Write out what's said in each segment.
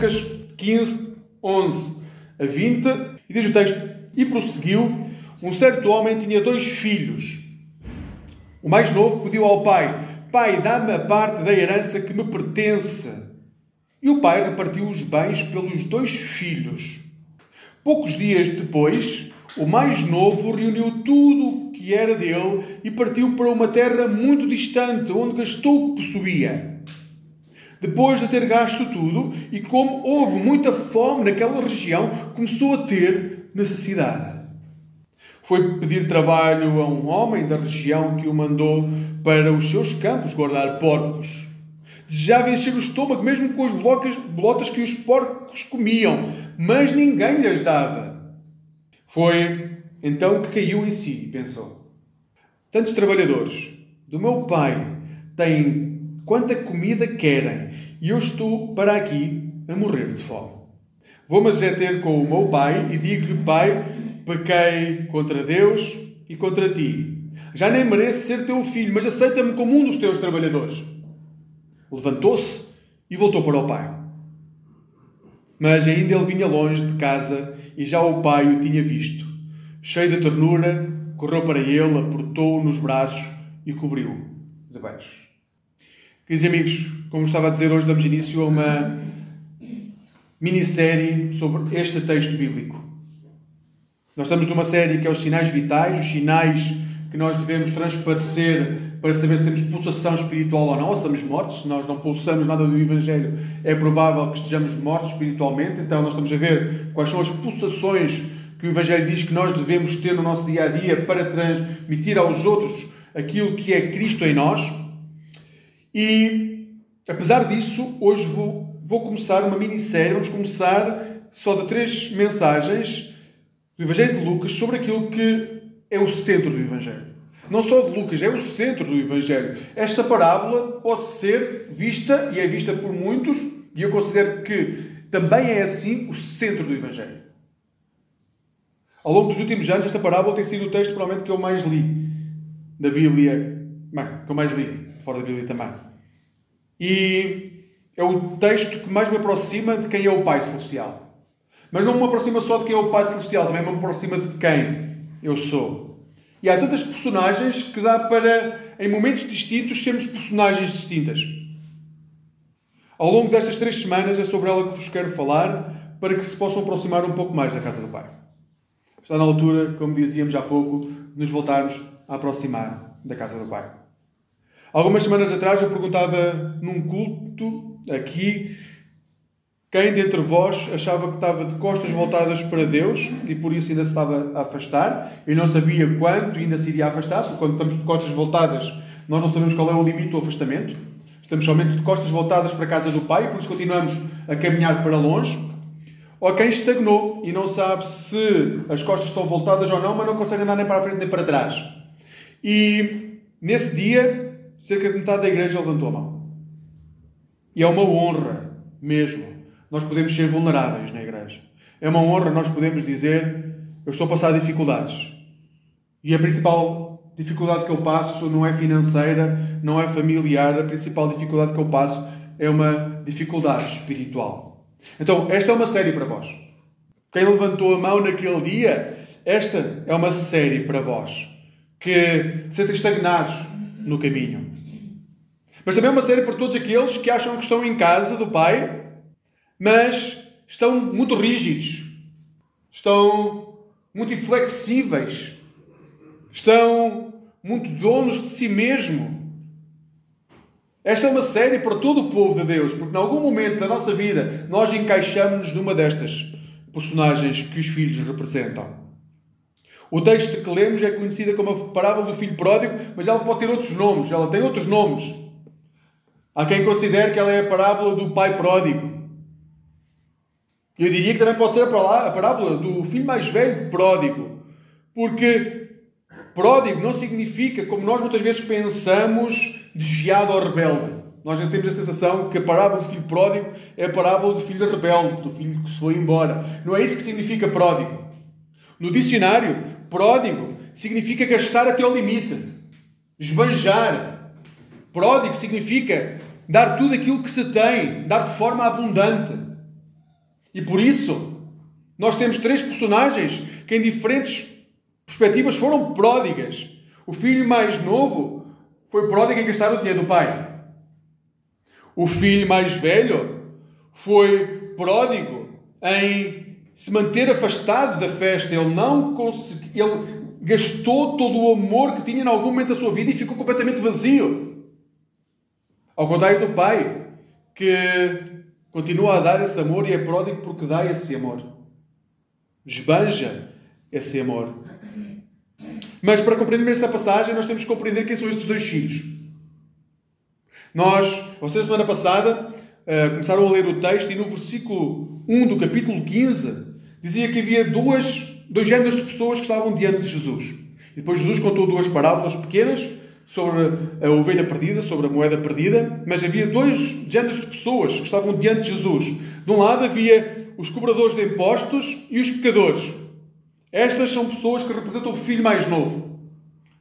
Lucas 15, 11 a 20, e diz o texto: E prosseguiu: Um certo homem tinha dois filhos. O mais novo pediu ao pai: Pai, dá-me a parte da herança que me pertence. E o pai repartiu os bens pelos dois filhos. Poucos dias depois, o mais novo reuniu tudo o que era dele e partiu para uma terra muito distante, onde gastou o que possuía. Depois de ter gasto tudo, e como houve muita fome naquela região, começou a ter necessidade. Foi pedir trabalho a um homem da região que o mandou para os seus campos guardar porcos. Desejava encher o estômago mesmo com as bolotas que os porcos comiam, mas ninguém lhes dava. Foi então que caiu em si e pensou: Tantos trabalhadores do meu pai têm quanta comida querem e eu estou para aqui a morrer de fome. Vou-me é ter com o meu pai e digo-lhe: Pai, pequei contra Deus e contra ti. Já nem mereço ser teu filho, mas aceita-me como um dos teus trabalhadores. Levantou-se e voltou para o pai. Mas ainda ele vinha longe de casa e já o pai o tinha visto. Cheio de ternura, correu para ele, apertou-o nos braços e cobriu de beijos. Queridos amigos, como estava a dizer, hoje damos início a uma minissérie sobre este texto bíblico. Nós estamos numa série que é os sinais vitais, os sinais que nós devemos transparecer para saber se temos pulsação espiritual ou não, ou estamos mortos. Se nós não pulsamos nada do Evangelho, é provável que estejamos mortos espiritualmente. Então, nós estamos a ver quais são as pulsações que o Evangelho diz que nós devemos ter no nosso dia a dia para transmitir aos outros aquilo que é Cristo em nós. E, apesar disso, hoje vou, vou começar uma minissérie. Vamos começar só de três mensagens do Evangelho de Lucas sobre aquilo que é o centro do Evangelho. Não só de Lucas, é o centro do Evangelho. Esta parábola pode ser vista, e é vista por muitos, e eu considero que também é assim o centro do Evangelho. Ao longo dos últimos anos, esta parábola tem sido o texto, provavelmente, que eu mais li da Bíblia. Bem, que eu mais li, fora da Bíblia também. E é o texto que mais me aproxima de quem é o Pai Celestial. Mas não me aproxima só de quem é o Pai Celestial, também me aproxima de quem eu sou. E há tantas personagens que dá para, em momentos distintos, sermos personagens distintas. Ao longo destas três semanas é sobre ela que vos quero falar para que se possam aproximar um pouco mais da casa do Pai. Está na altura, como dizíamos há pouco, de nos voltarmos a aproximar da casa do Pai. Algumas semanas atrás eu perguntava num culto aqui quem dentre vós achava que estava de costas voltadas para Deus e por isso ainda se estava a afastar e não sabia quanto ainda se iria afastar, porque quando estamos de costas voltadas, nós não sabemos qual é o limite do afastamento. Estamos somente de costas voltadas para a casa do Pai, por isso continuamos a caminhar para longe. Ou quem estagnou e não sabe se as costas estão voltadas ou não, mas não consegue andar nem para a frente nem para trás. E nesse dia, cerca de metade da igreja levantou a mão. E é uma honra mesmo nós podemos ser vulneráveis na igreja. É uma honra nós podemos dizer: Eu estou a passar dificuldades. E a principal dificuldade que eu passo não é financeira, não é familiar, a principal dificuldade que eu passo é uma dificuldade espiritual. Então, esta é uma série para vós. Quem levantou a mão naquele dia, esta é uma série para vós que sentem estagnados no caminho. Mas também é uma série para todos aqueles que acham que estão em casa do Pai mas estão muito rígidos, estão muito inflexíveis, estão muito donos de si mesmo. Esta é uma série para todo o povo de Deus, porque em algum momento da nossa vida nós encaixamos-nos numa destas personagens que os filhos representam. O texto que lemos é conhecida como a parábola do filho pródigo, mas ela pode ter outros nomes, ela tem outros nomes. Há quem considere que ela é a parábola do pai pródigo. Eu diria que também pode ser a parábola do filho mais velho pródigo. Porque pródigo não significa, como nós muitas vezes pensamos, desviado ou rebelde. Nós já temos a sensação que a parábola do filho pródigo é a parábola do filho rebelde, do filho que se foi embora. Não é isso que significa pródigo. No dicionário, pródigo significa gastar até ao limite, esbanjar. Pródigo significa dar tudo aquilo que se tem, dar de forma abundante. E por isso, nós temos três personagens que, em diferentes perspectivas, foram pródigas. O filho mais novo foi pródigo em gastar o dinheiro do pai. O filho mais velho foi pródigo em se manter afastado da festa. Ele não conseguiu, ele gastou todo o amor que tinha em algum momento da sua vida e ficou completamente vazio. Ao contrário do pai, que continua a dar esse amor e é pródigo porque dá esse amor. Esbanja esse amor. Mas para compreender esta passagem, nós temos que compreender quem são estes dois filhos. Nós, vocês, semana passada, uh, começaram a ler o texto e no versículo 1 do capítulo 15 dizia que havia duas, dois géneros de pessoas que estavam diante de Jesus. E depois Jesus contou duas parábolas pequenas sobre a ovelha perdida, sobre a moeda perdida, mas havia dois géneros de pessoas que estavam diante de Jesus. De um lado havia os cobradores de impostos e os pecadores. Estas são pessoas que representam o filho mais novo.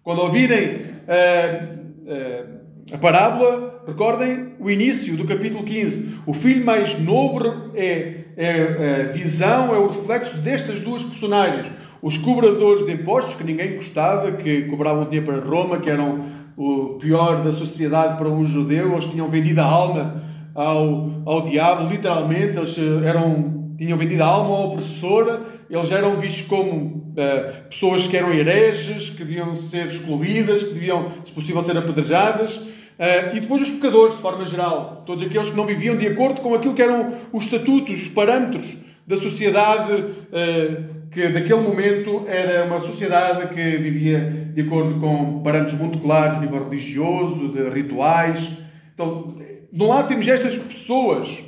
Quando ouvirem uh, uh, a parábola, recordem o início do capítulo 15. O filho mais novo é, é, a visão, é o reflexo destas duas personagens. Os cobradores de impostos, que ninguém gostava, que cobravam dinheiro para Roma, que eram o pior da sociedade para um judeu, eles tinham vendido a alma ao, ao diabo, literalmente, eles eh, eram, tinham vendido a alma ao opressor, eles eram vistos como uh, pessoas que eram hereges, que deviam ser excluídas, que deviam, se possível, ser apedrejadas. Uh, e depois os pecadores, de forma geral, todos aqueles que não viviam de acordo com aquilo que eram os estatutos, os parâmetros da sociedade uh, que daquele momento era uma sociedade que vivia de acordo com parâmetros muito claros a nível religioso, de rituais. Então, de um lado temos estas pessoas,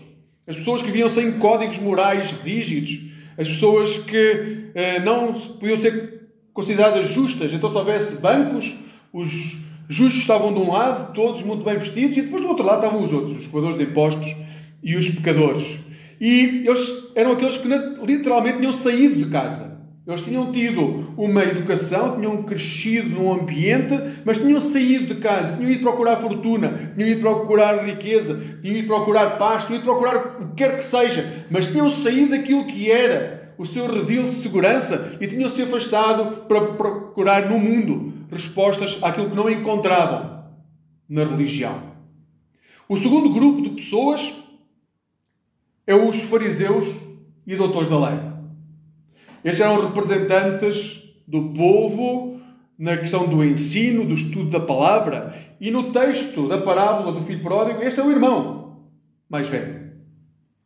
as pessoas que viviam sem códigos morais rígidos, as pessoas que uh, não podiam ser consideradas justas. Então, se houvesse bancos, os justos estavam de um lado, todos muito bem vestidos, e depois do outro lado estavam os outros, os coadores de impostos e os pecadores. E eles eram aqueles que literalmente tinham saído de casa. Eles tinham tido uma educação, tinham crescido num ambiente, mas tinham saído de casa, tinham ido procurar fortuna, tinham ido procurar riqueza, tinham ido procurar paz, tinham ido procurar o que quer que seja, mas tinham saído daquilo que era o seu redil de segurança e tinham se afastado para procurar no mundo respostas àquilo que não encontravam na religião. O segundo grupo de pessoas é os fariseus e doutores da lei. Estes eram representantes do povo na questão do ensino, do estudo da palavra. E no texto da parábola do filho pródigo, este é o irmão mais velho.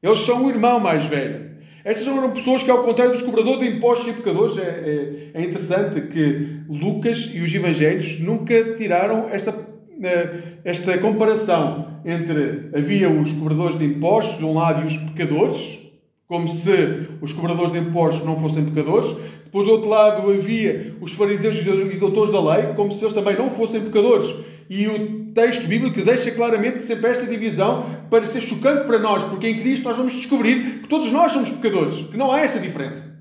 Eles são o irmão mais velho. Estas eram pessoas que, ao contrário dos cobradores de impostos e pecadores, é, é, é interessante que Lucas e os Evangelhos nunca tiraram esta, esta comparação entre havia os cobradores de impostos de um lado e os pecadores, como se os cobradores de impostos não fossem pecadores. Depois, do outro lado, havia os fariseus e doutores da lei, como se eles também não fossem pecadores. E o texto bíblico deixa claramente sempre esta divisão para ser chocante para nós, porque em Cristo nós vamos descobrir que todos nós somos pecadores, que não há esta diferença.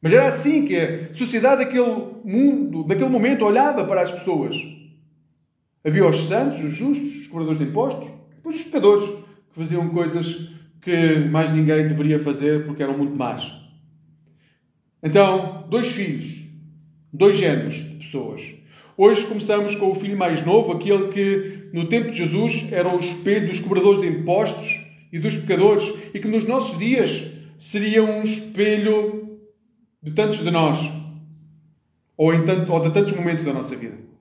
Mas era assim que a sociedade daquele mundo, daquele momento, olhava para as pessoas. Havia os santos, os justos, os cobradores de impostos, depois os pecadores, que faziam coisas que mais ninguém deveria fazer porque eram muito más. Então, dois filhos, dois géneros de pessoas. Hoje começamos com o filho mais novo, aquele que no tempo de Jesus era o espelho dos cobradores de impostos e dos pecadores e que nos nossos dias seria um espelho de tantos de nós ou, em tanto, ou de tantos momentos da nossa vida.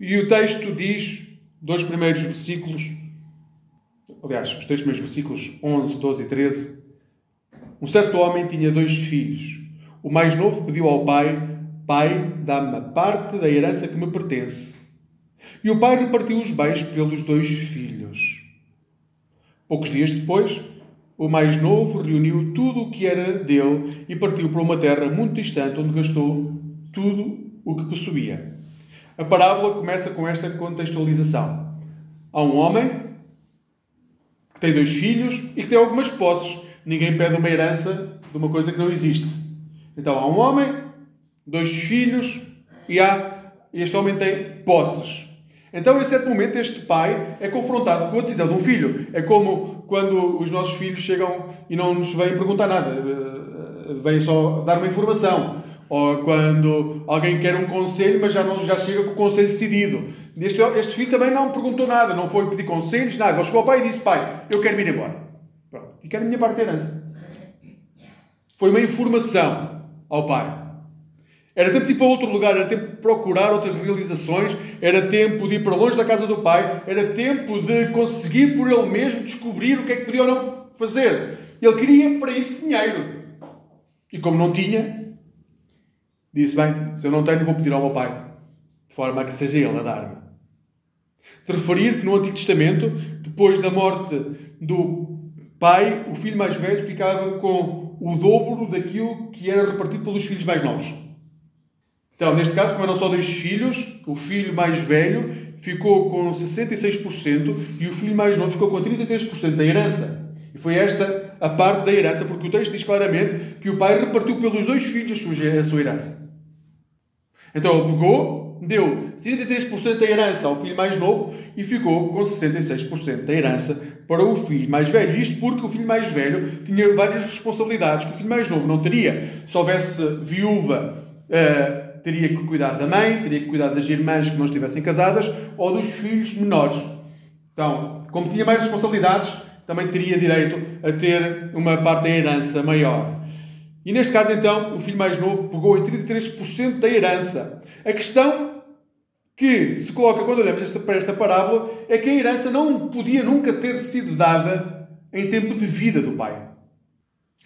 E o texto diz, dois primeiros versículos, aliás, os três primeiros versículos 11, 12 e 13. Um certo homem tinha dois filhos. O mais novo pediu ao pai Pai, dá-me parte da herança que me pertence. E o pai repartiu os bens pelos dois filhos. Poucos dias depois, o mais novo reuniu tudo o que era dele e partiu para uma terra muito distante, onde gastou tudo o que possuía. A parábola começa com esta contextualização. Há um homem que tem dois filhos e que tem algumas posses. Ninguém pede uma herança de uma coisa que não existe. Então há um homem dois filhos e há, este homem tem posses. Então, em certo momento, este pai é confrontado com a decisão de um filho. É como quando os nossos filhos chegam e não nos vêm perguntar nada, eh, vêm só dar uma informação. Ou quando alguém quer um conselho, mas já, não, já chega com o conselho decidido. Este, este filho também não perguntou nada, não foi pedir conselhos, nada. Ele chegou ao pai e disse: Pai, eu quero ir embora. Pronto. E quero a minha parte de herança. Foi uma informação ao pai. Era tempo de ir para outro lugar, era tempo de procurar outras realizações, era tempo de ir para longe da casa do pai, era tempo de conseguir por ele mesmo descobrir o que é que podia ou não fazer. Ele queria para isso dinheiro. E como não tinha, disse: Bem, se eu não tenho, vou pedir ao meu pai, de forma a que seja ele a dar-me. De referir que no Antigo Testamento, depois da morte do pai, o filho mais velho ficava com o dobro daquilo que era repartido pelos filhos mais novos. Então, neste caso, como eram só dois filhos, o filho mais velho ficou com 66% e o filho mais novo ficou com 33% da herança. E foi esta a parte da herança, porque o texto diz claramente que o pai repartiu pelos dois filhos a sua herança. Então ele pegou, deu 33% da herança ao filho mais novo e ficou com 66% da herança para o filho mais velho. Isto porque o filho mais velho tinha várias responsabilidades que o filho mais novo não teria. Se houvesse viúva, uh, teria que cuidar da mãe, teria que cuidar das irmãs que não estivessem casadas ou dos filhos menores. Então, como tinha mais responsabilidades, também teria direito a ter uma parte da herança maior. E neste caso, então, o filho mais novo pegou em 33% da herança. A questão que se coloca quando olhamos para esta parábola é que a herança não podia nunca ter sido dada em tempo de vida do pai.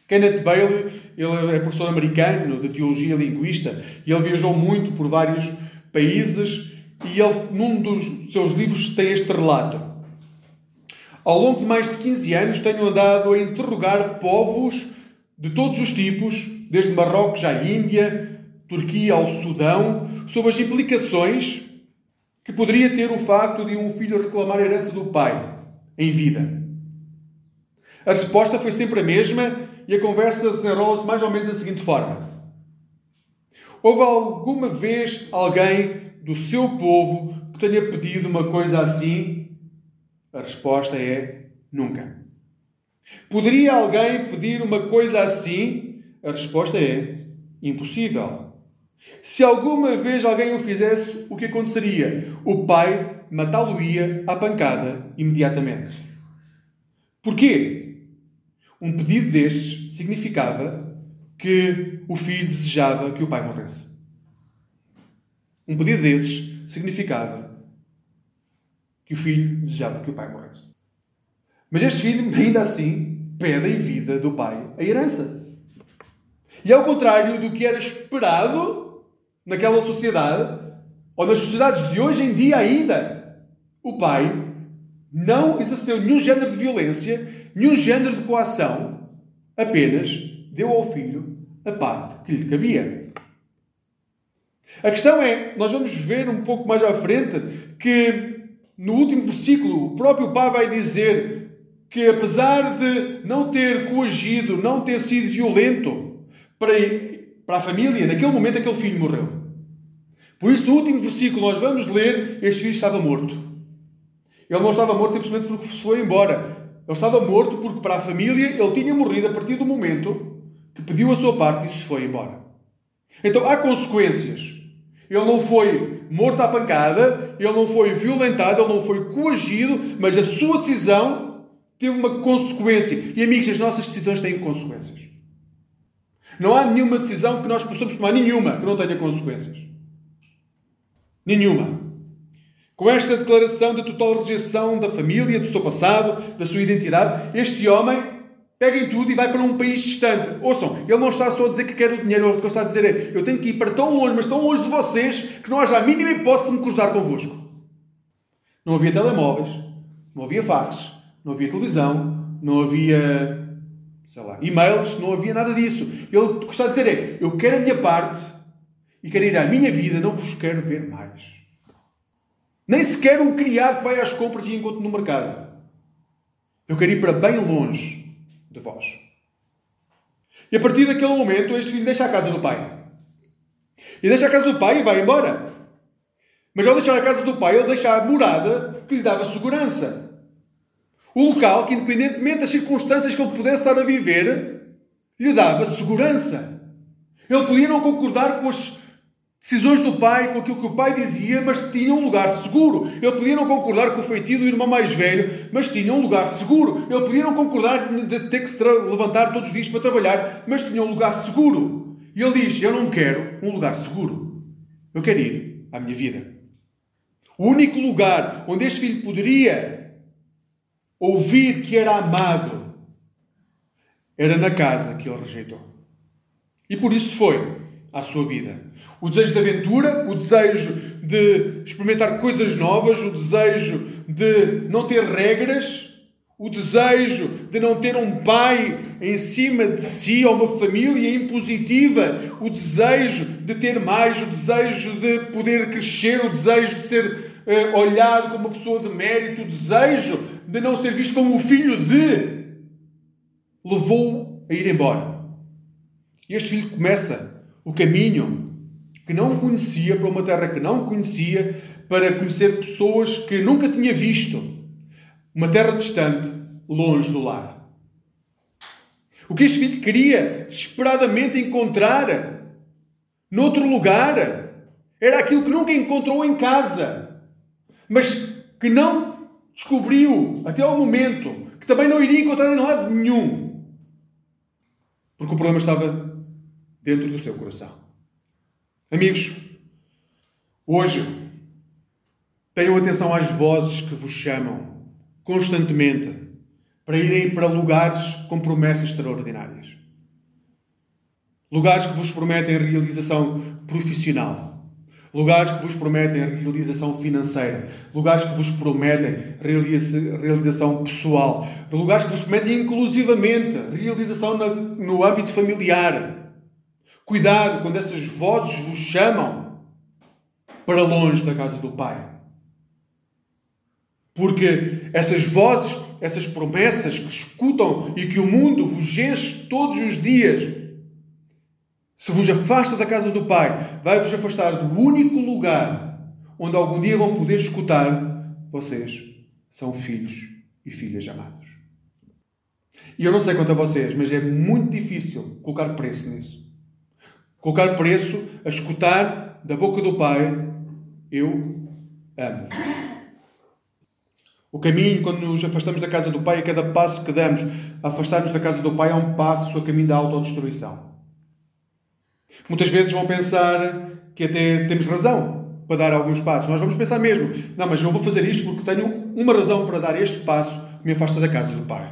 Kenneth Bailey, ele é professor americano de teologia linguista e ele viajou muito por vários países e ele, num dos seus livros, tem este relato. Ao longo de mais de 15 anos, tenho andado a interrogar povos de todos os tipos, desde Marrocos à Índia, Turquia ao Sudão, sobre as implicações que poderia ter o facto de um filho reclamar a herança do pai em vida. A resposta foi sempre a mesma e a conversa desenrola-se mais ou menos da seguinte forma: Houve alguma vez alguém do seu povo que tenha pedido uma coisa assim? A resposta é nunca. Poderia alguém pedir uma coisa assim? A resposta é impossível. Se alguma vez alguém o fizesse, o que aconteceria? O pai matá-lo-ia à pancada imediatamente. Porquê? Um pedido destes significava que o filho desejava que o pai morresse. Um pedido desses significava que o filho desejava que o pai morresse. Mas este filho, ainda assim, pede em vida do pai a herança. E ao contrário do que era esperado naquela sociedade, ou nas sociedades de hoje em dia ainda, o pai não exerceu nenhum género de violência nenhum género de coação, apenas deu ao filho a parte que lhe cabia. A questão é, nós vamos ver um pouco mais à frente que no último versículo o próprio pai vai dizer que apesar de não ter coagido, não ter sido violento para, para a família, naquele momento aquele filho morreu. Por isso, no último versículo, nós vamos ler: este filho estava morto. Ele não estava morto simplesmente porque se foi embora. Ele estava morto porque para a família ele tinha morrido a partir do momento que pediu a sua parte e se foi embora. Então há consequências. Ele não foi morto à pancada, ele não foi violentado, ele não foi coagido, mas a sua decisão teve uma consequência. E amigos, as nossas decisões têm consequências. Não há nenhuma decisão que nós possamos tomar, nenhuma, que não tenha consequências. Nenhuma. Com esta declaração de total rejeição da família, do seu passado, da sua identidade, este homem pega em tudo e vai para um país distante. Ouçam, ele não está só a dizer que quer o dinheiro, o que está a dizer é: eu tenho que ir para tão longe, mas tão longe de vocês, que não haja a mínima hipótese de me cruzar convosco. Não havia telemóveis, não havia fax, não havia televisão, não havia, sei lá, e-mails, não havia nada disso. Ele o que está a dizer é: eu quero a minha parte e quero ir à minha vida, não vos quero ver mais. Nem sequer um criado que vai às compras e encontra no mercado. Eu quero ir para bem longe de vós. E a partir daquele momento, este filho deixa a casa do pai. E deixa a casa do pai e vai embora. Mas ao deixar a casa do pai, ele deixa a morada que lhe dava segurança. O local que, independentemente das circunstâncias que ele pudesse estar a viver, lhe dava segurança. Ele podia não concordar com as decisões do pai, com aquilo que o pai dizia, mas tinha um lugar seguro. Ele podia não concordar com o feitio do irmão mais velho, mas tinha um lugar seguro. Ele podia não concordar de ter que se levantar todos os dias para trabalhar, mas tinha um lugar seguro. E ele diz: Eu não quero um lugar seguro. Eu quero ir à minha vida. O único lugar onde este filho poderia ouvir que era amado era na casa que ele rejeitou. E por isso foi à sua vida o desejo de aventura, o desejo de experimentar coisas novas, o desejo de não ter regras, o desejo de não ter um pai em cima de si ou uma família impositiva, o desejo de ter mais, o desejo de poder crescer, o desejo de ser uh, olhado como uma pessoa de mérito, o desejo de não ser visto como o filho de, levou-o a ir embora. Este filho começa o caminho que não conhecia, para uma terra que não conhecia, para conhecer pessoas que nunca tinha visto. Uma terra distante, longe do lar. O que este filho queria desesperadamente encontrar noutro lugar era aquilo que nunca encontrou em casa, mas que não descobriu até ao momento, que também não iria encontrar em lado nenhum, porque o problema estava dentro do seu coração. Amigos, hoje tenham atenção às vozes que vos chamam constantemente para irem para lugares com promessas extraordinárias. Lugares que vos prometem realização profissional. Lugares que vos prometem realização financeira. Lugares que vos prometem realização pessoal. Lugares que vos prometem inclusivamente realização no âmbito familiar Cuidado quando essas vozes vos chamam para longe da casa do Pai. Porque essas vozes, essas promessas que escutam e que o mundo vos enche todos os dias, se vos afasta da casa do Pai, vai-vos afastar do único lugar onde algum dia vão poder escutar: vocês são filhos e filhas amados. E eu não sei quanto a vocês, mas é muito difícil colocar preço nisso. Colocar preço a escutar da boca do Pai: Eu amo. O caminho, quando nos afastamos da casa do Pai, a cada passo que damos a afastar-nos da casa do Pai, é um passo a caminho da autodestruição. Muitas vezes vão pensar que até temos razão para dar alguns passos. Nós vamos pensar mesmo: não, mas eu vou fazer isto porque tenho uma razão para dar este passo que me afasta da casa do Pai.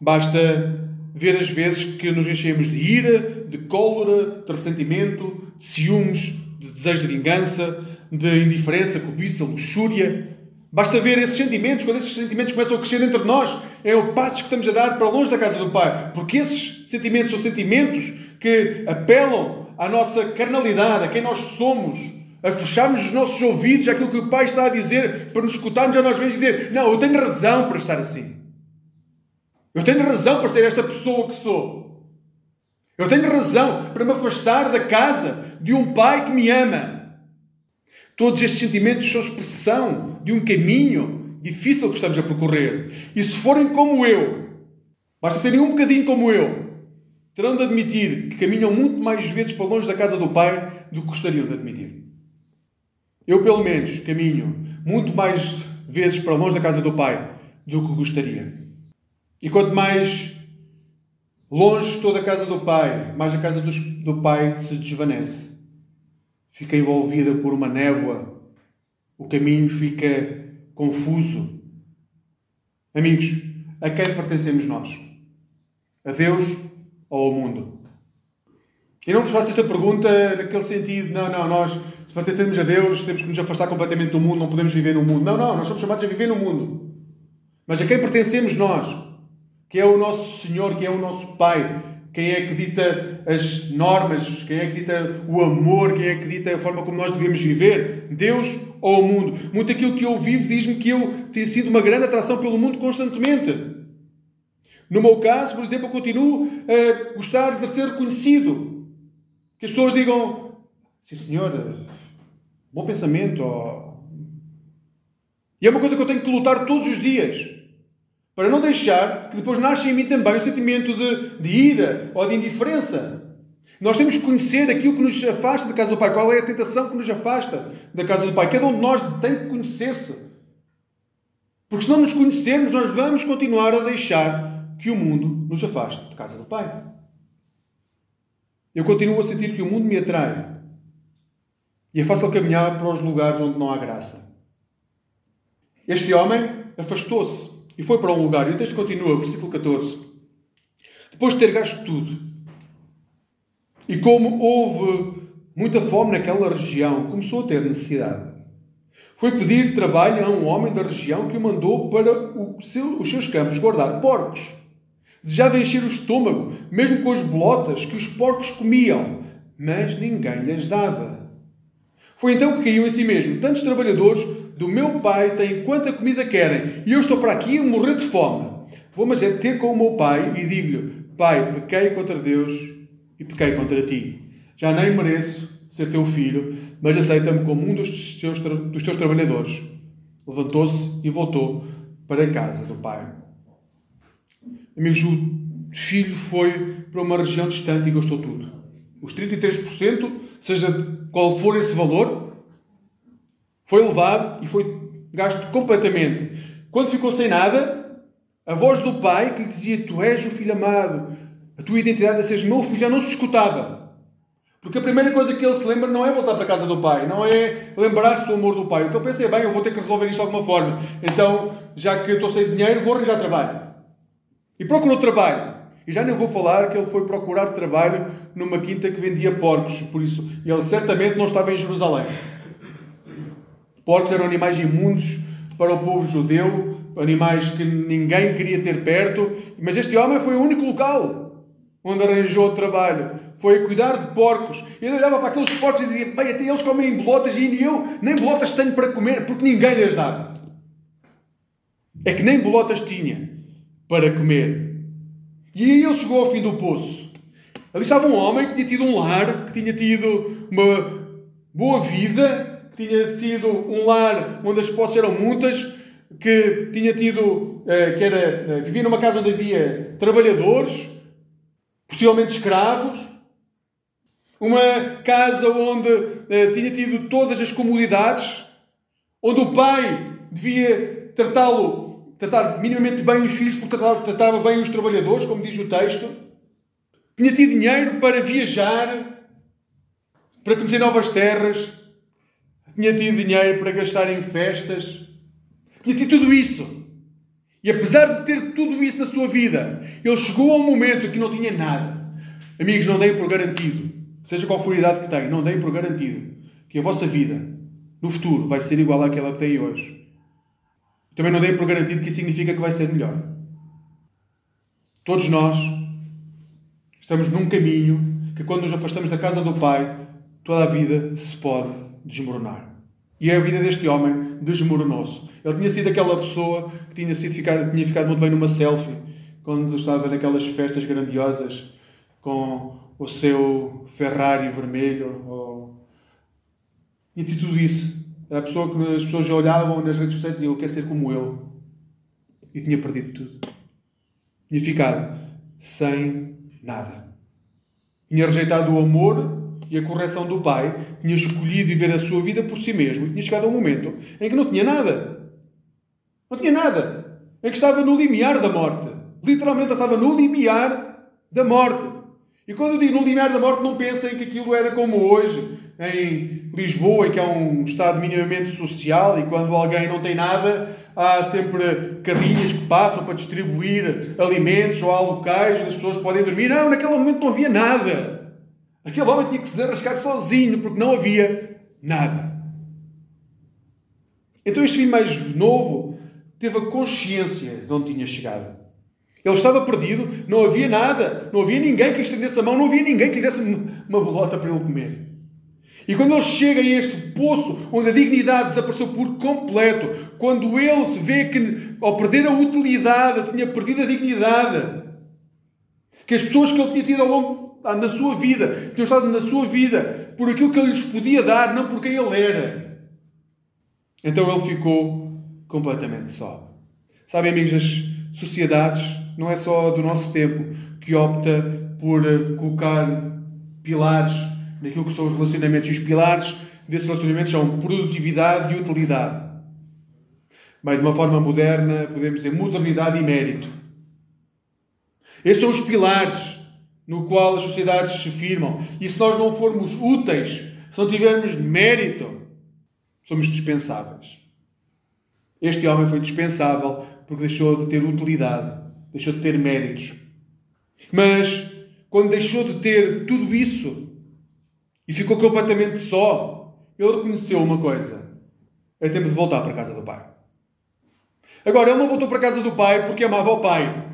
Basta ver as vezes que nos enchemos de ira, de cólera, de ressentimento, de ciúmes, de desejo de vingança, de indiferença, cobiça, luxúria. Basta ver esses sentimentos, quando esses sentimentos começam a crescer dentro de nós, é o passo que estamos a dar para longe da casa do Pai. Porque esses sentimentos são sentimentos que apelam à nossa carnalidade, a quem nós somos, a fecharmos os nossos ouvidos àquilo que o Pai está a dizer, para nos escutarmos a nós mesmos dizer: Não, eu tenho razão para estar assim. Eu tenho razão para ser esta pessoa que sou. Eu tenho razão para me afastar da casa de um pai que me ama. Todos estes sentimentos são expressão de um caminho difícil que estamos a percorrer. E se forem como eu, basta serem um bocadinho como eu, terão de admitir que caminham muito mais vezes para longe da casa do pai do que gostariam de admitir. Eu, pelo menos, caminho muito mais vezes para longe da casa do pai do que gostaria. E quanto mais longe estou da casa do Pai, mais a casa do Pai se desvanece. Fica envolvida por uma névoa, o caminho fica confuso. Amigos, a quem pertencemos nós? A Deus ou ao mundo? E não vos faço esta pergunta naquele sentido, não, não, nós, se pertencemos a Deus, temos que nos afastar completamente do mundo, não podemos viver no mundo. Não, não, nós somos chamados a viver no mundo. Mas a quem pertencemos nós? que é o nosso Senhor, que é o nosso Pai, quem é que dita as normas, quem é que dita o amor, quem é que dita a forma como nós devemos viver? Deus ou o mundo? Muito aquilo que eu vivo diz-me que eu tenho sido uma grande atração pelo mundo constantemente. No meu caso, por exemplo, eu continuo a gostar de ser conhecido. Que as pessoas digam: Sim, senhor, bom pensamento. E é uma coisa que eu tenho que lutar todos os dias Para não deixar que depois nasce em mim também o sentimento de, de ira ou de indiferença. Nós temos que conhecer aquilo que nos afasta da casa do Pai. Qual é a tentação que nos afasta da casa do Pai? Cada um de nós tem que conhecer-se. Porque se não nos conhecermos, nós vamos continuar a deixar que o mundo nos afaste da casa do Pai. Eu continuo a sentir que o mundo me atrai. E é fácil caminhar para os lugares onde não há graça. Este homem afastou-se e foi para um lugar. E o texto continua, versículo 14. Depois de ter gasto tudo, e como houve muita fome naquela região, começou a ter necessidade. Foi pedir trabalho a um homem da região que o mandou para seu, os seus campos guardar porcos. Desejava encher o estômago, mesmo com as bolotas que os porcos comiam, mas ninguém lhes dava. Foi então que caiu em si mesmo. Tantos trabalhadores do meu pai têm quanta comida querem, e eu estou para aqui a morrer de fome. Vou, mas é ter com o meu pai e digo-lhe: Pai, pequei contra Deus e pequei contra ti. Já nem mereço ser teu filho, mas aceita-me como um dos dos teus trabalhadores. Levantou-se e voltou para a casa do pai. Amigos, o filho foi para uma região distante e gastou tudo. Os 33%, seja qual for esse valor, foi levado e foi gasto completamente. Quando ficou sem nada, a voz do pai que lhe dizia: Tu és o filho amado, a tua identidade é seres meu filho, já não se escutava. Porque a primeira coisa que ele se lembra não é voltar para a casa do pai, não é lembrar-se do amor do pai. Então pensei, bem, eu vou ter que resolver isto de alguma forma. Então, já que eu estou sem dinheiro, vou arranjar trabalho. E procurou trabalho. E já nem vou falar que ele foi procurar trabalho numa quinta que vendia porcos. Por isso, ele certamente não estava em Jerusalém. Porcos eram animais imundos para o povo judeu, animais que ninguém queria ter perto, mas este homem foi o único local onde arranjou trabalho. Foi cuidar de porcos. Ele olhava para aqueles porcos e dizia: Bem, até eles comem bolotas e eu nem bolotas tenho para comer, porque ninguém lhes dava. É que nem bolotas tinha para comer. E aí ele chegou ao fim do poço. Ali estava um homem que tinha tido um lar, que tinha tido uma boa vida, tinha sido um lar onde as posses eram muitas, que tinha tido, eh, que era, eh, vivia numa casa onde havia trabalhadores, possivelmente escravos, uma casa onde eh, tinha tido todas as comodidades, onde o pai devia tratá-lo, tratar minimamente bem os filhos, porque tratava, tratava bem os trabalhadores, como diz o texto, tinha tido dinheiro para viajar, para conhecer novas terras, tinha tido dinheiro para gastar em festas, tinha tido tudo isso. E apesar de ter tudo isso na sua vida, ele chegou a um momento em que não tinha nada. Amigos, não deem por garantido, seja qual for a idade que tenham, não deem por garantido que a vossa vida no futuro vai ser igual àquela que têm hoje. Também não deem por garantido que isso significa que vai ser melhor. Todos nós estamos num caminho que, quando nos afastamos da casa do Pai, toda a vida se pode desmoronar. E a vida deste homem desmoronou-se. Ele tinha sido aquela pessoa que tinha, sido ficado, tinha ficado muito bem numa selfie, quando estava naquelas festas grandiosas com o seu Ferrari vermelho. Ou... E tudo isso. A pessoa que as pessoas olhavam nas redes sociais e diziam: Eu quero ser como ele. E tinha perdido tudo. Tinha ficado sem nada. Tinha rejeitado o amor e a correção do pai, tinha escolhido viver a sua vida por si mesmo e tinha chegado a um momento em que não tinha nada. Não tinha nada. Em que estava no limiar da morte. Literalmente estava no limiar da morte. E quando eu digo no limiar da morte, não pensem que aquilo era como hoje, em Lisboa, em que há um estado minimamente social e quando alguém não tem nada, há sempre carrinhas que passam para distribuir alimentos ou há locais onde as pessoas podem dormir. Não, naquele momento não havia nada. Aquele homem tinha que se arrascar sozinho, porque não havia nada. Então este filho mais novo teve a consciência de onde tinha chegado. Ele estava perdido, não havia nada, não havia ninguém que lhe estendesse a mão, não havia ninguém que lhe desse uma bolota para ele comer. E quando ele chega a este poço onde a dignidade desapareceu por completo, quando ele se vê que ao perder a utilidade tinha perdido a dignidade, que as pessoas que ele tinha tido ao longo na sua vida, tinham estado na sua vida por aquilo que ele lhes podia dar, não por quem ele era. Então ele ficou completamente só. Sabem, amigos, as sociedades, não é só do nosso tempo, que opta por eh, colocar pilares naquilo que são os relacionamentos. E os pilares desses relacionamentos são produtividade e utilidade. Bem, de uma forma moderna, podemos dizer modernidade e mérito. Esses são os pilares no qual as sociedades se firmam. E se nós não formos úteis, se não tivermos mérito, somos dispensáveis. Este homem foi dispensável porque deixou de ter utilidade, deixou de ter méritos. Mas quando deixou de ter tudo isso e ficou completamente só, ele reconheceu uma coisa: é tempo de voltar para a casa do pai. Agora, ele não voltou para a casa do pai porque amava o pai.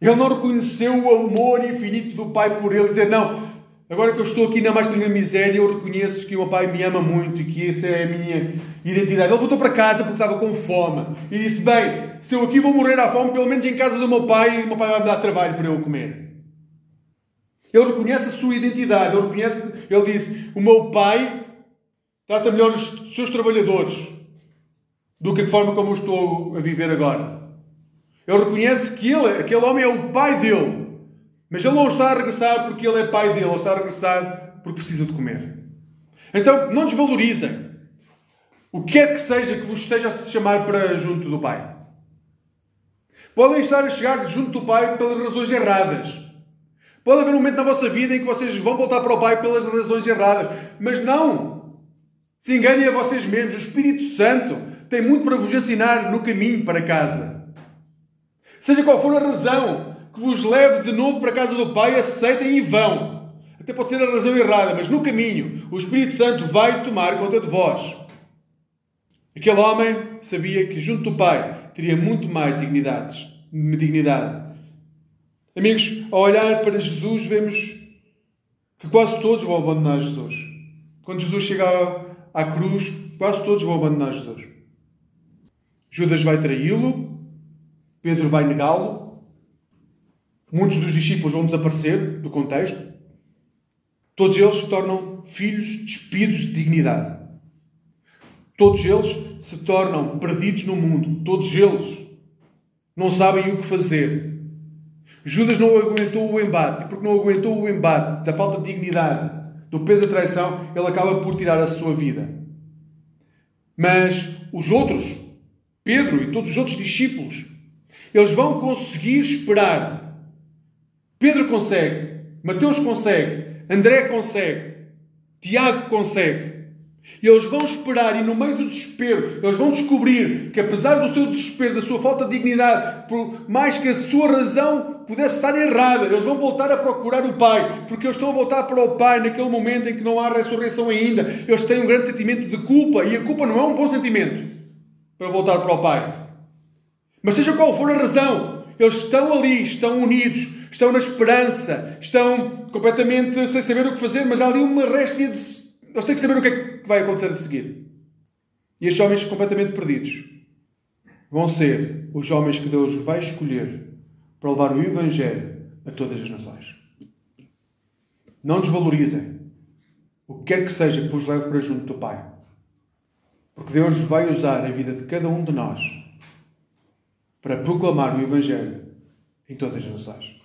Ele não reconheceu o amor infinito do pai por ele, dizer: Não, agora que eu estou aqui na mais pequena miséria, eu reconheço que o meu pai me ama muito e que essa é a minha identidade. Ele voltou para casa porque estava com fome e disse: Bem, se eu aqui vou morrer à fome, pelo menos em casa do meu pai, o meu pai vai me dar trabalho para eu comer. Ele reconhece a sua identidade, ele reconhece, ele diz: O meu pai trata melhor os seus trabalhadores do que a forma como eu estou a viver agora. Ele reconhece que ele, aquele homem é o pai dele. Mas ele não está a regressar porque ele é pai dele, ele está a regressar porque precisa de comer. Então, não desvalorizem. O que é que seja que vos esteja a chamar para junto do pai. Podem estar a chegar junto do pai pelas razões erradas. Pode haver um momento na vossa vida em que vocês vão voltar para o pai pelas razões erradas. Mas não! Se enganem a vocês mesmos. O Espírito Santo tem muito para vos ensinar no caminho para casa. Seja qual for a razão que vos leve de novo para a casa do Pai, aceitem e vão. Até pode ser a razão errada, mas no caminho o Espírito Santo vai tomar conta de vós. Aquele homem sabia que junto do Pai teria muito mais dignidades, dignidade. Amigos, ao olhar para Jesus, vemos que quase todos vão abandonar Jesus. Quando Jesus chega à cruz, quase todos vão abandonar Jesus. Judas vai traí-lo, Pedro vai negá-lo, muitos dos discípulos vão desaparecer do contexto. Todos eles se tornam filhos despidos de dignidade. Todos eles se tornam perdidos no mundo. Todos eles não sabem o que fazer. Judas não aguentou o embate, e porque não aguentou o embate da falta de dignidade, do peso da traição, ele acaba por tirar a sua vida. Mas os outros, Pedro e todos os outros discípulos, eles vão conseguir esperar. Pedro consegue, Mateus consegue, André consegue, Tiago consegue. E eles vão esperar, e no meio do desespero, eles vão descobrir que, apesar do seu desespero, da sua falta de dignidade, por mais que a sua razão pudesse estar errada, eles vão voltar a procurar o Pai, porque eles estão a voltar para o Pai naquele momento em que não há ressurreição ainda. Eles têm um grande sentimento de culpa, e a culpa não é um bom sentimento para voltar para o Pai. Mas seja qual for a razão, eles estão ali, estão unidos, estão na esperança, estão completamente sem saber o que fazer, mas há ali uma réstia de. Eles têm que saber o que é que vai acontecer a seguir. E estes homens completamente perdidos vão ser os homens que Deus vai escolher para levar o Evangelho a todas as nações. Não desvalorizem o que quer que seja que vos leve para junto do Pai. Porque Deus vai usar a vida de cada um de nós para proclamar o Evangelho em todas as nações.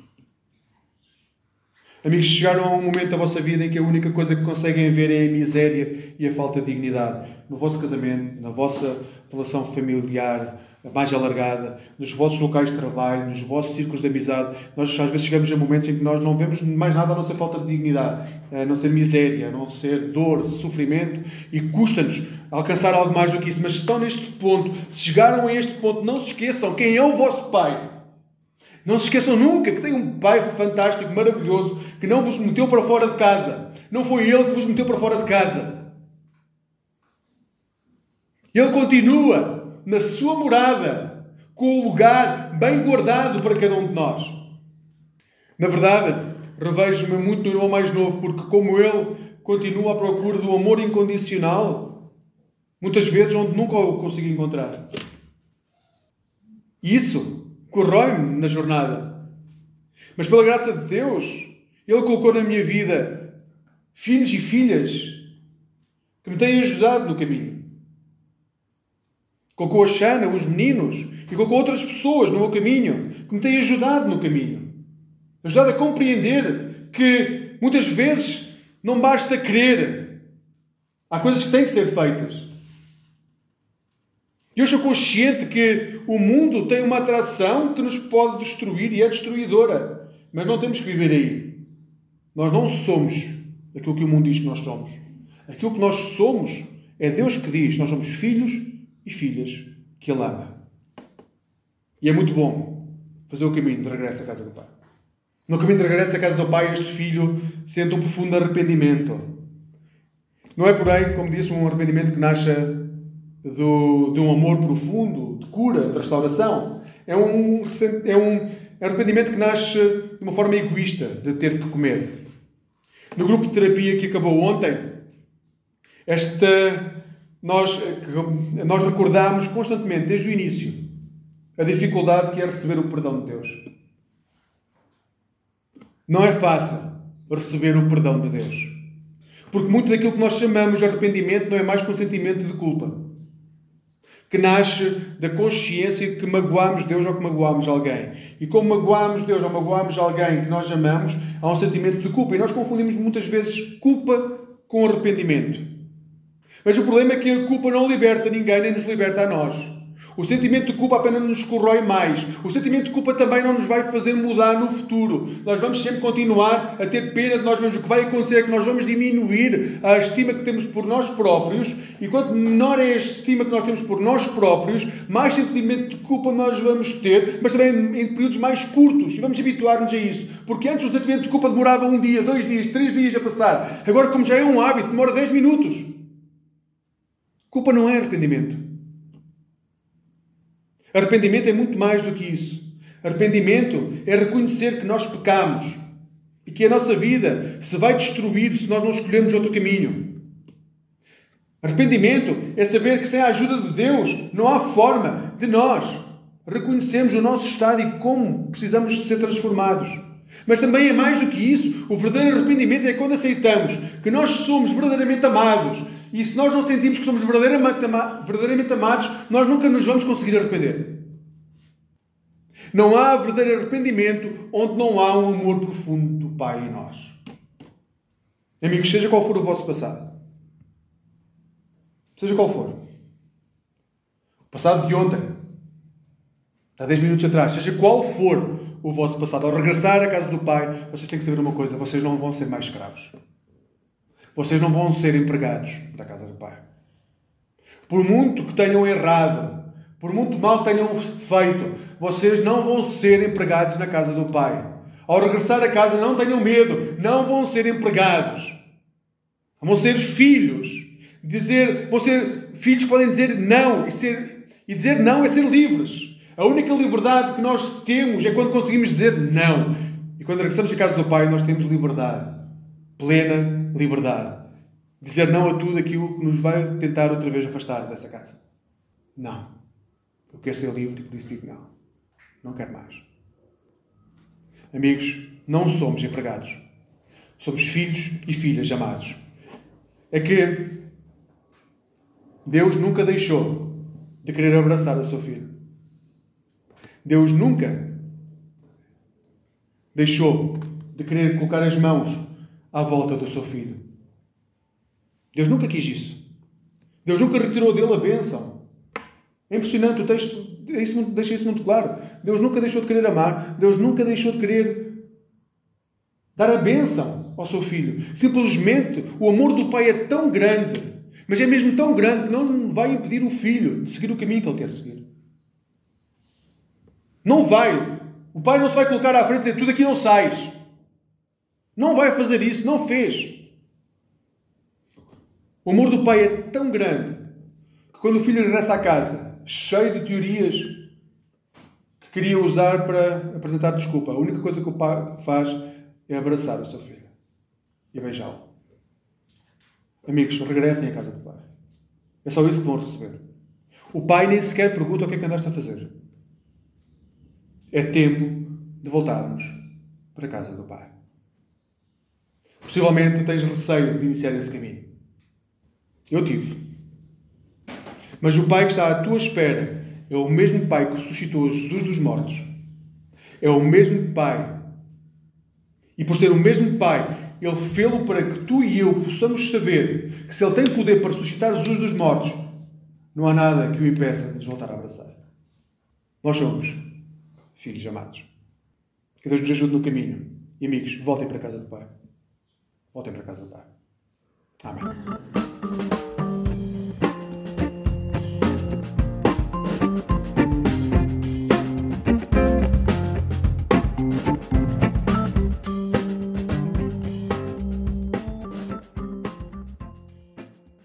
Amigos, chegaram a um momento da vossa vida em que a única coisa que conseguem ver é a miséria e a falta de dignidade. No vosso casamento, na vossa relação familiar mais alargada, nos vossos locais de trabalho, nos vossos círculos de amizade. Nós às vezes chegamos a momentos em que nós não vemos mais nada a não ser falta de dignidade, a não ser miséria, a não ser dor, sofrimento e custa-nos alcançar algo mais do que isso. Mas se estão neste ponto, se chegaram a este ponto, não se esqueçam quem é o vosso Pai. Não se esqueçam nunca que tem um Pai fantástico, maravilhoso, que não vos meteu para fora de casa. Não foi Ele que vos meteu para fora de casa. Ele continua na sua morada, com o lugar bem guardado para cada um de nós. Na verdade, revejo-me muito no irmão mais novo, porque, como ele, continua à procura do amor incondicional, muitas vezes onde nunca o consigo encontrar. Isso corrói-me na jornada. Mas pela graça de Deus, Ele colocou na minha vida filhos e filhas que me têm ajudado no caminho. colocou a Xana, os meninos, e colocou outras pessoas no meu caminho, que me têm ajudado no caminho. Ajudado a compreender que muitas vezes não basta querer. Há coisas que têm que ser feitas. Eu sou consciente que o mundo tem uma atração que nos pode destruir e é destruidora. Mas não temos que viver aí. Nós não somos aquilo que o mundo diz que nós somos. Aquilo que nós somos é Deus que diz: nós somos filhos e filhas que Ele ama. E é muito bom fazer o caminho de regresso à casa do Pai. No caminho de regresso à casa do Pai, este filho sente um profundo arrependimento. Não é, porém, como disse, um arrependimento que nasce do, de um amor profundo, de cura, de restauração. É um, é um arrependimento que nasce de uma forma egoísta, de ter que comer. No grupo de terapia que acabou ontem, esta, nós, nós recordámos constantemente, desde o início, a dificuldade que é receber o perdão de Deus. Não é fácil receber o perdão de Deus. Porque muito daquilo que nós chamamos de arrependimento não é mais que um sentimento de culpa. Que nasce da consciência de que magoamos Deus ou que magoamos alguém. E como magoamos Deus ou magoamos alguém que nós amamos, há um sentimento de culpa. E nós confundimos muitas vezes culpa com arrependimento. Mas o problema é que a culpa não liberta ninguém, nem nos liberta a nós. O sentimento de culpa apenas nos corrói mais. O sentimento de culpa também não nos vai fazer mudar no futuro. Nós vamos sempre continuar a ter pena de nós mesmos. O que vai acontecer é que nós vamos diminuir a estima que temos por nós próprios. E quanto menor é a estima que nós temos por nós próprios, mais sentimento de culpa nós vamos ter, mas também em períodos mais curtos. E vamos habituar-nos a isso. Porque antes o sentimento de culpa demorava um dia, dois dias, três dias a passar. Agora, como já é um hábito, demora dez minutos. Culpa não é arrependimento. Arrependimento é muito mais do que isso. Arrependimento é reconhecer que nós pecamos e que a nossa vida se vai destruir se nós não escolhermos outro caminho. Arrependimento é saber que sem a ajuda de Deus não há forma de nós reconhecermos o nosso estado e como precisamos de ser transformados. Mas também é mais do que isso. O verdadeiro arrependimento é quando aceitamos que nós somos verdadeiramente amados. E se nós não sentimos que somos verdadeiramente, ama verdadeiramente amados, nós nunca nos vamos conseguir arrepender. Não há verdadeiro arrependimento onde não há um amor profundo do Pai em nós. Amigos, seja qual for o vosso passado, seja qual for, o passado de ontem, há 10 minutos atrás, seja qual for o vosso passado, ao regressar à casa do Pai, vocês têm que saber uma coisa: vocês não vão ser mais escravos. Vocês não vão ser empregados da casa do Pai. Por muito que tenham errado, por muito mal que tenham feito, vocês não vão ser empregados na casa do Pai. Ao regressar a casa, não tenham medo, não vão ser empregados. Vão ser filhos. Dizer, vão ser filhos podem dizer não e, ser, e dizer não é ser livres. A única liberdade que nós temos é quando conseguimos dizer não. E quando regressamos à casa do Pai, nós temos liberdade. Plena liberdade. Dizer não a tudo aquilo que nos vai tentar outra vez afastar dessa casa. Não. Eu quero ser livre e por isso digo não. Não quero mais. Amigos, não somos empregados. Somos filhos e filhas amados. É que Deus nunca deixou de querer abraçar o seu filho. Deus nunca deixou de querer colocar as mãos à volta do seu filho. Deus nunca quis isso. Deus nunca retirou dele a bênção. É impressionante, o texto isso, deixa isso muito claro. Deus nunca deixou de querer amar, Deus nunca deixou de querer dar a bênção ao seu filho. Simplesmente o amor do pai é tão grande, mas é mesmo tão grande que não vai impedir o filho de seguir o caminho que ele quer seguir. Não vai. O pai não se vai colocar à frente e dizer tudo aqui não sais. Não vai fazer isso, não fez. O amor do pai é tão grande que quando o filho regressa à casa, cheio de teorias que queria usar para apresentar desculpa, a única coisa que o pai faz é abraçar o seu filho e beijá-lo. Amigos, regressem à casa do pai. É só isso que vão receber. O pai nem sequer pergunta o que é que andaste a fazer. É tempo de voltarmos para a casa do Pai. Possivelmente tens receio de iniciar esse caminho. Eu tive. Mas o Pai que está à tua espera é o mesmo Pai que ressuscitou Jesus dos mortos. É o mesmo Pai. E por ser o mesmo Pai, Ele fê-lo para que tu e eu possamos saber que se Ele tem poder para ressuscitar Jesus dos mortos, não há nada que o impeça de nos voltar a abraçar. Nós somos filhos amados. Que Deus nos ajude no caminho. E amigos, voltem para a casa do Pai. Voltem para a casa do Pai. Amém.